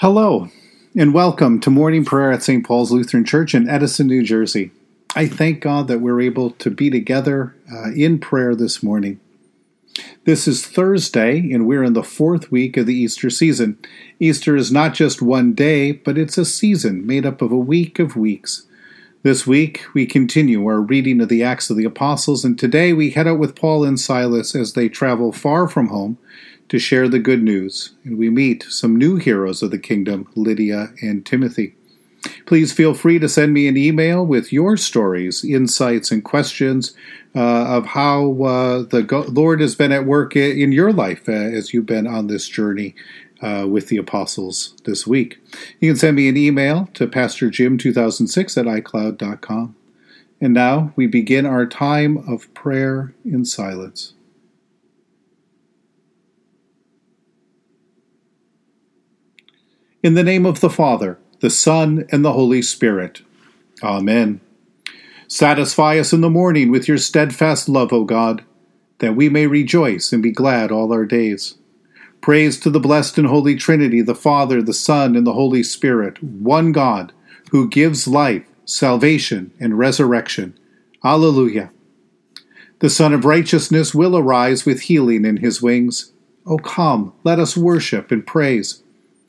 Hello, and welcome to morning prayer at St. Paul's Lutheran Church in Edison, New Jersey. I thank God that we're able to be together uh, in prayer this morning. This is Thursday, and we're in the fourth week of the Easter season. Easter is not just one day, but it's a season made up of a week of weeks. This week, we continue our reading of the Acts of the Apostles, and today we head out with Paul and Silas as they travel far from home to share the good news, and we meet some new heroes of the kingdom, Lydia and Timothy. Please feel free to send me an email with your stories, insights, and questions uh, of how uh, the Lord has been at work in your life uh, as you've been on this journey uh, with the apostles this week. You can send me an email to pastorjim2006 at icloud.com. And now we begin our time of prayer in silence. In the name of the Father, the Son, and the Holy Spirit. Amen. Satisfy us in the morning with your steadfast love, O God, that we may rejoice and be glad all our days. Praise to the blessed and holy Trinity, the Father, the Son, and the Holy Spirit, one God, who gives life, salvation, and resurrection. Alleluia. The Sun of Righteousness will arise with healing in his wings. O come, let us worship and praise.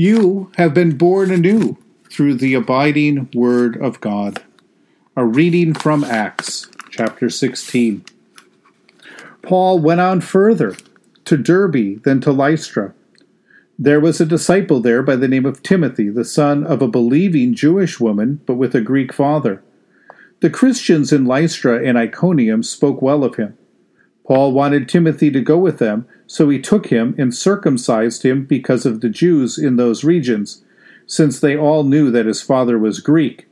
You have been born anew through the abiding Word of God. A reading from Acts chapter 16. Paul went on further to Derbe than to Lystra. There was a disciple there by the name of Timothy, the son of a believing Jewish woman, but with a Greek father. The Christians in Lystra and Iconium spoke well of him. Paul wanted Timothy to go with them, so he took him and circumcised him because of the Jews in those regions, since they all knew that his father was Greek.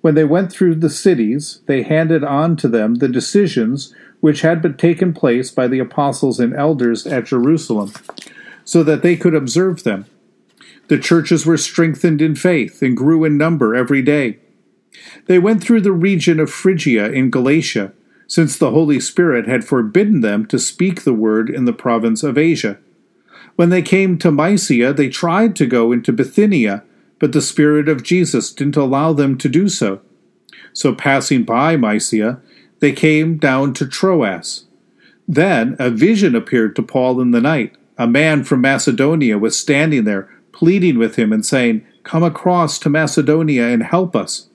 When they went through the cities, they handed on to them the decisions which had been taken place by the apostles and elders at Jerusalem, so that they could observe them. The churches were strengthened in faith and grew in number every day. They went through the region of Phrygia and Galatia since the Holy Spirit had forbidden them to speak the word in the province of Asia. When they came to Mysia, they tried to go into Bithynia, but the Spirit of Jesus didn't allow them to do so. So, passing by Mysia, they came down to Troas. Then a vision appeared to Paul in the night. A man from Macedonia was standing there, pleading with him and saying, Come across to Macedonia and help us.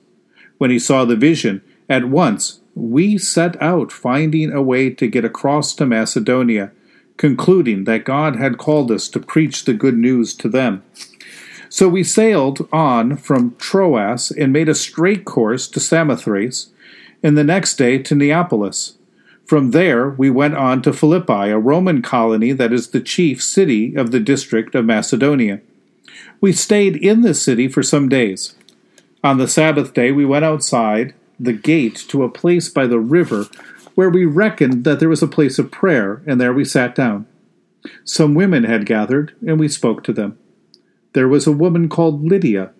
When he saw the vision, at once we set out finding a way to get across to Macedonia, concluding that God had called us to preach the good news to them. So we sailed on from Troas and made a straight course to Samothrace, and the next day to Neapolis. From there we went on to Philippi, a Roman colony that is the chief city of the district of Macedonia. We stayed in this city for some days. On the Sabbath day we went outside the gate to a place by the river where we reckoned that there was a place of prayer, and there we sat down. Some women had gathered, and we spoke to them. There was a woman called Lydia,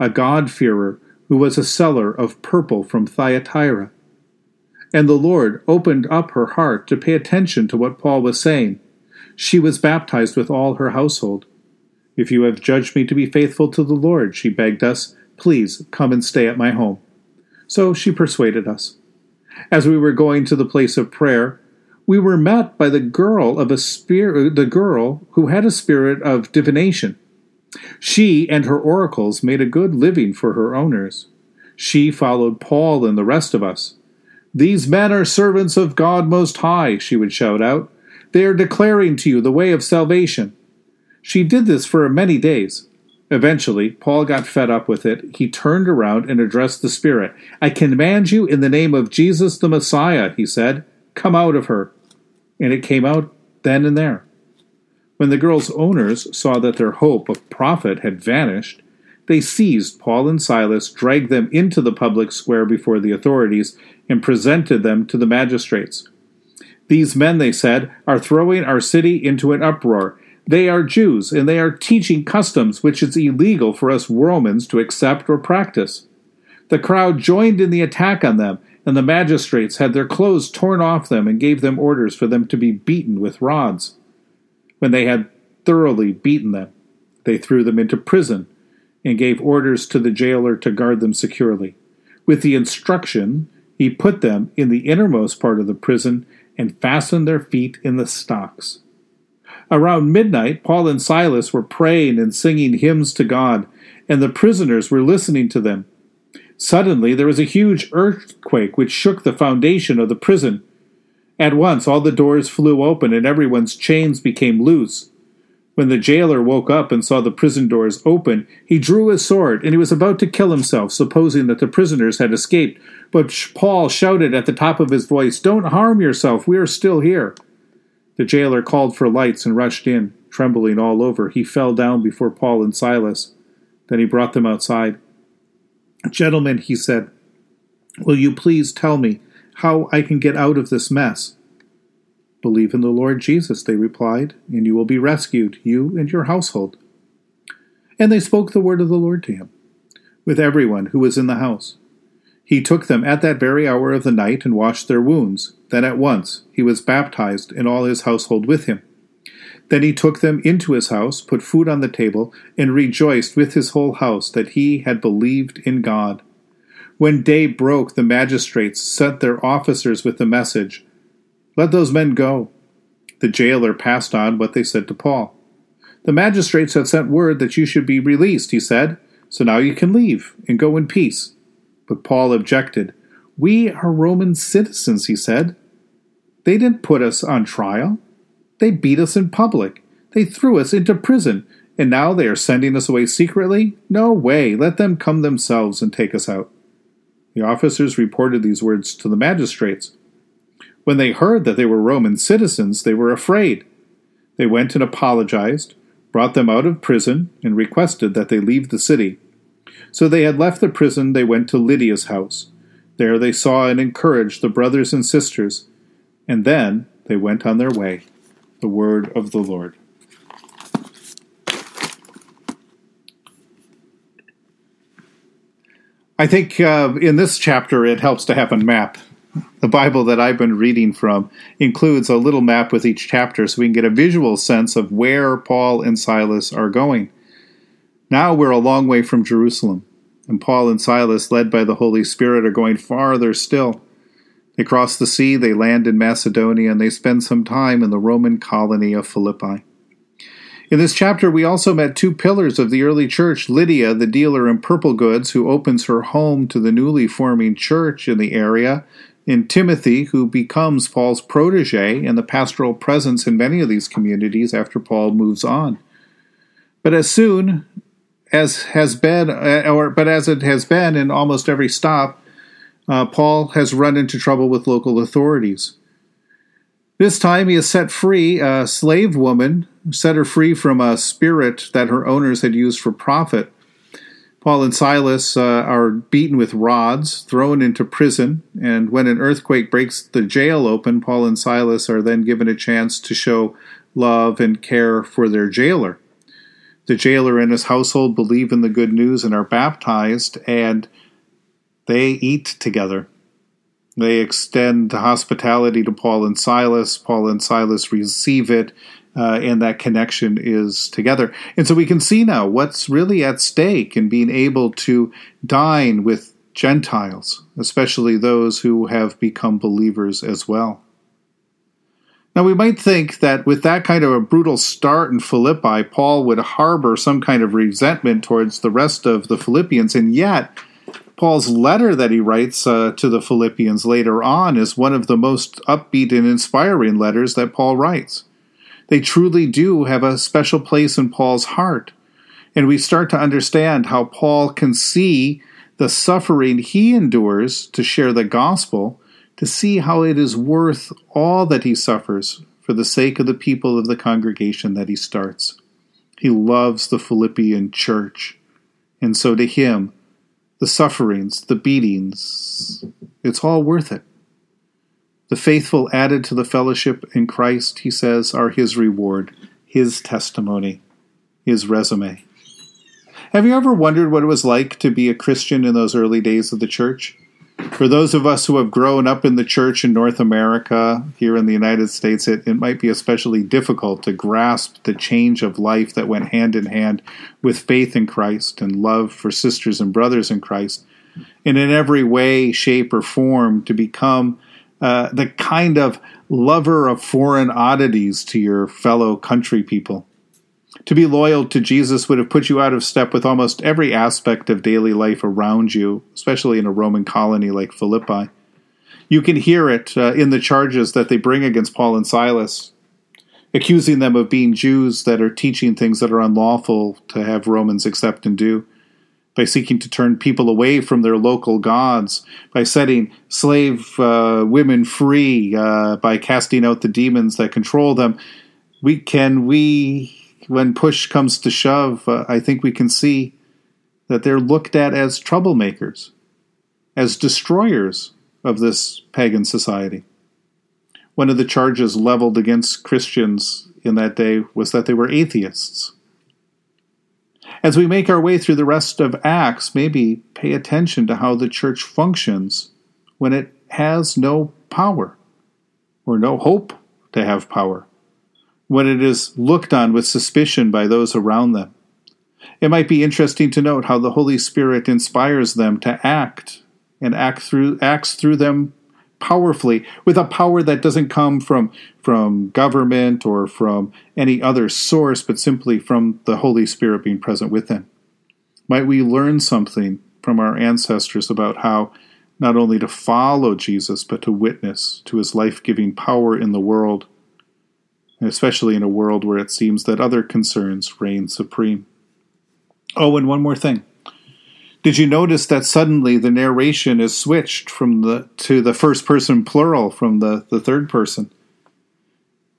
a God-fearer, who was a seller of purple from Thyatira. And the Lord opened up her heart to pay attention to what Paul was saying. She was baptized with all her household. If you have judged me to be faithful to the Lord, she begged us, please come and stay at my home. So she persuaded us. As we were going to the place of prayer, we were met by the girl of a spirit the girl who had a spirit of divination. She and her oracles made a good living for her owners. She followed Paul and the rest of us. These men are servants of God Most High, she would shout out. They are declaring to you the way of salvation. She did this for many days. Eventually, Paul got fed up with it. He turned around and addressed the Spirit. I command you in the name of Jesus the Messiah, he said, come out of her. And it came out then and there. When the girl's owners saw that their hope of profit had vanished, they seized Paul and Silas, dragged them into the public square before the authorities, and presented them to the magistrates. These men, they said, are throwing our city into an uproar. They are Jews, and they are teaching customs which it's illegal for us Romans to accept or practice. The crowd joined in the attack on them, and the magistrates had their clothes torn off them and gave them orders for them to be beaten with rods. When they had thoroughly beaten them, they threw them into prison and gave orders to the jailer to guard them securely. With the instruction, he put them in the innermost part of the prison and fastened their feet in the stocks. Around midnight, Paul and Silas were praying and singing hymns to God, and the prisoners were listening to them. Suddenly, there was a huge earthquake which shook the foundation of the prison. At once, all the doors flew open and everyone's chains became loose. When the jailer woke up and saw the prison doors open, he drew his sword, and he was about to kill himself, supposing that the prisoners had escaped. But Paul shouted at the top of his voice, Don't harm yourself, we are still here. The jailer called for lights and rushed in, trembling all over. He fell down before Paul and Silas. Then he brought them outside. Gentlemen, he said, will you please tell me how I can get out of this mess? Believe in the Lord Jesus, they replied, and you will be rescued, you and your household. And they spoke the word of the Lord to him, with everyone who was in the house. He took them at that very hour of the night and washed their wounds. Then at once he was baptized, and all his household with him. Then he took them into his house, put food on the table, and rejoiced with his whole house that he had believed in God. When day broke, the magistrates sent their officers with the message let those men go. The jailer passed on what they said to Paul. The magistrates have sent word that you should be released, he said, so now you can leave and go in peace. But Paul objected. We are Roman citizens, he said. They didn't put us on trial. They beat us in public. They threw us into prison, and now they are sending us away secretly? No way. Let them come themselves and take us out. The officers reported these words to the magistrates. When they heard that they were Roman citizens, they were afraid. They went and apologized, brought them out of prison, and requested that they leave the city. So they had left the prison, they went to Lydia's house. There they saw and encouraged the brothers and sisters, and then they went on their way. The word of the Lord. I think uh, in this chapter it helps to have a map the Bible that I've been reading from includes a little map with each chapter so we can get a visual sense of where Paul and Silas are going. Now we're a long way from Jerusalem, and Paul and Silas, led by the Holy Spirit, are going farther still. They cross the sea, they land in Macedonia, and they spend some time in the Roman colony of Philippi. In this chapter, we also met two pillars of the early church Lydia, the dealer in purple goods, who opens her home to the newly forming church in the area, and Timothy, who becomes Paul's protege and the pastoral presence in many of these communities after Paul moves on. But as soon as has been, or but as it has been in almost every stop, uh, Paul has run into trouble with local authorities. This time he has set free a slave woman, set her free from a spirit that her owners had used for profit. Paul and Silas uh, are beaten with rods, thrown into prison, and when an earthquake breaks the jail open, Paul and Silas are then given a chance to show love and care for their jailer. The jailer and his household believe in the good news and are baptized, and they eat together. They extend hospitality to Paul and Silas. Paul and Silas receive it uh, and that connection is together. And so we can see now what's really at stake in being able to dine with Gentiles, especially those who have become believers as well. Now, we might think that with that kind of a brutal start in Philippi, Paul would harbor some kind of resentment towards the rest of the Philippians, and yet Paul's letter that he writes uh, to the Philippians later on is one of the most upbeat and inspiring letters that Paul writes. They truly do have a special place in Paul's heart. And we start to understand how Paul can see the suffering he endures to share the gospel, to see how it is worth all that he suffers for the sake of the people of the congregation that he starts. He loves the Philippian church. And so to him, the sufferings, the beatings, it's all worth it. The faithful added to the fellowship in Christ, he says, are his reward, his testimony, his resume. Have you ever wondered what it was like to be a Christian in those early days of the church? For those of us who have grown up in the church in North America, here in the United States, it, it might be especially difficult to grasp the change of life that went hand in hand with faith in Christ and love for sisters and brothers in Christ, and in every way, shape, or form to become uh, the kind of lover of foreign oddities to your fellow country people. To be loyal to Jesus would have put you out of step with almost every aspect of daily life around you, especially in a Roman colony like Philippi. You can hear it uh, in the charges that they bring against Paul and Silas, accusing them of being Jews that are teaching things that are unlawful to have Romans accept and do, by seeking to turn people away from their local gods, by setting slave uh, women free, uh, by casting out the demons that control them. We can we when push comes to shove, uh, I think we can see that they're looked at as troublemakers, as destroyers of this pagan society. One of the charges leveled against Christians in that day was that they were atheists. As we make our way through the rest of Acts, maybe pay attention to how the church functions when it has no power or no hope to have power when it is looked on with suspicion by those around them. It might be interesting to note how the Holy Spirit inspires them to act and act through acts through them powerfully with a power that doesn't come from from government or from any other source but simply from the Holy Spirit being present with them. Might we learn something from our ancestors about how not only to follow Jesus but to witness to his life-giving power in the world especially in a world where it seems that other concerns reign supreme. Oh, and one more thing. Did you notice that suddenly the narration is switched from the to the first person plural from the, the third person?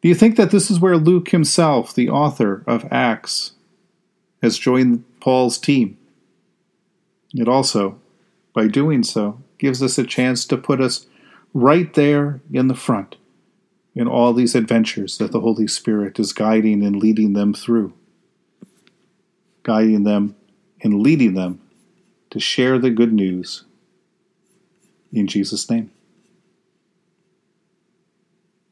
Do you think that this is where Luke himself, the author of Acts, has joined Paul's team? It also, by doing so, gives us a chance to put us right there in the front in all these adventures that the Holy Spirit is guiding and leading them through, guiding them and leading them to share the good news in Jesus' name.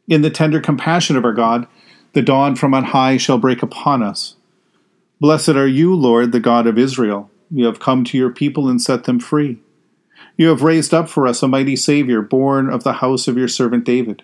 In the tender compassion of our God, the dawn from on high shall break upon us. Blessed are you, Lord, the God of Israel. You have come to your people and set them free. You have raised up for us a mighty Savior, born of the house of your servant David.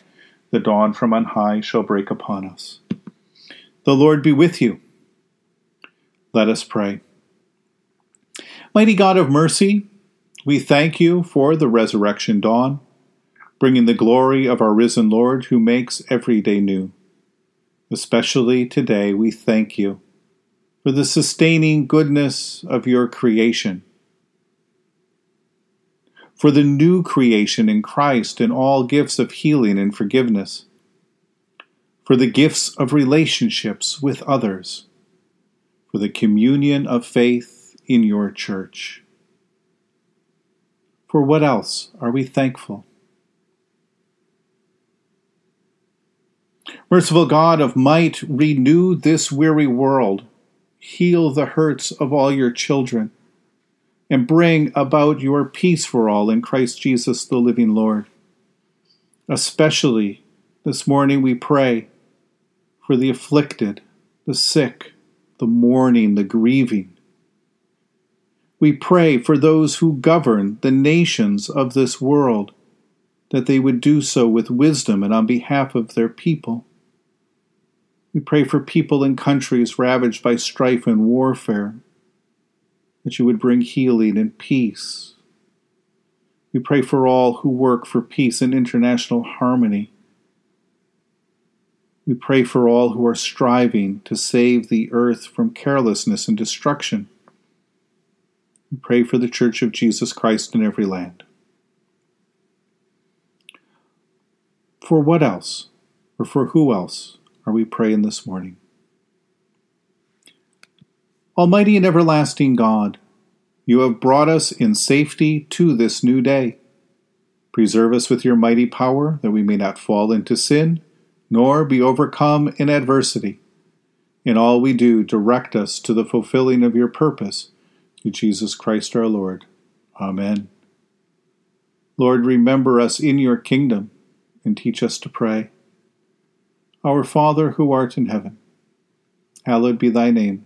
the dawn from on high shall break upon us. The Lord be with you. Let us pray. Mighty God of mercy, we thank you for the resurrection dawn, bringing the glory of our risen Lord who makes every day new. Especially today, we thank you for the sustaining goodness of your creation, for the new creation in Christ and all gifts of healing and forgiveness, for the gifts of relationships with others, for the communion of faith in your church. For what else are we thankful? Merciful God of might, renew this weary world, heal the hurts of all your children and bring about your peace for all in Christ Jesus, the living Lord. Especially this morning, we pray for the afflicted, the sick, the mourning, the grieving. We pray for those who govern the nations of this world, that they would do so with wisdom and on behalf of their people. We pray for people in countries ravaged by strife and warfare, that you would bring healing and peace. We pray for all who work for peace and international harmony. We pray for all who are striving to save the earth from carelessness and destruction. We pray for the Church of Jesus Christ in every land. For what else, or for who else, are we praying this morning? Almighty and everlasting God, you have brought us in safety to this new day. Preserve us with your mighty power, that we may not fall into sin, nor be overcome in adversity. In all we do, direct us to the fulfilling of your purpose, through Jesus Christ our Lord. Amen. Lord, remember us in your kingdom, and teach us to pray. Our Father, who art in heaven, hallowed be thy name.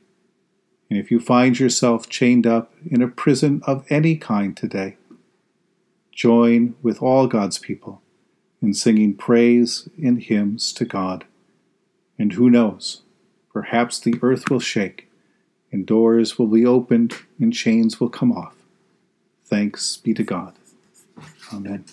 And if you find yourself chained up in a prison of any kind today, join with all God's people in singing praise and hymns to God. And who knows, perhaps the earth will shake, and doors will be opened, and chains will come off. Thanks be to God. Amen.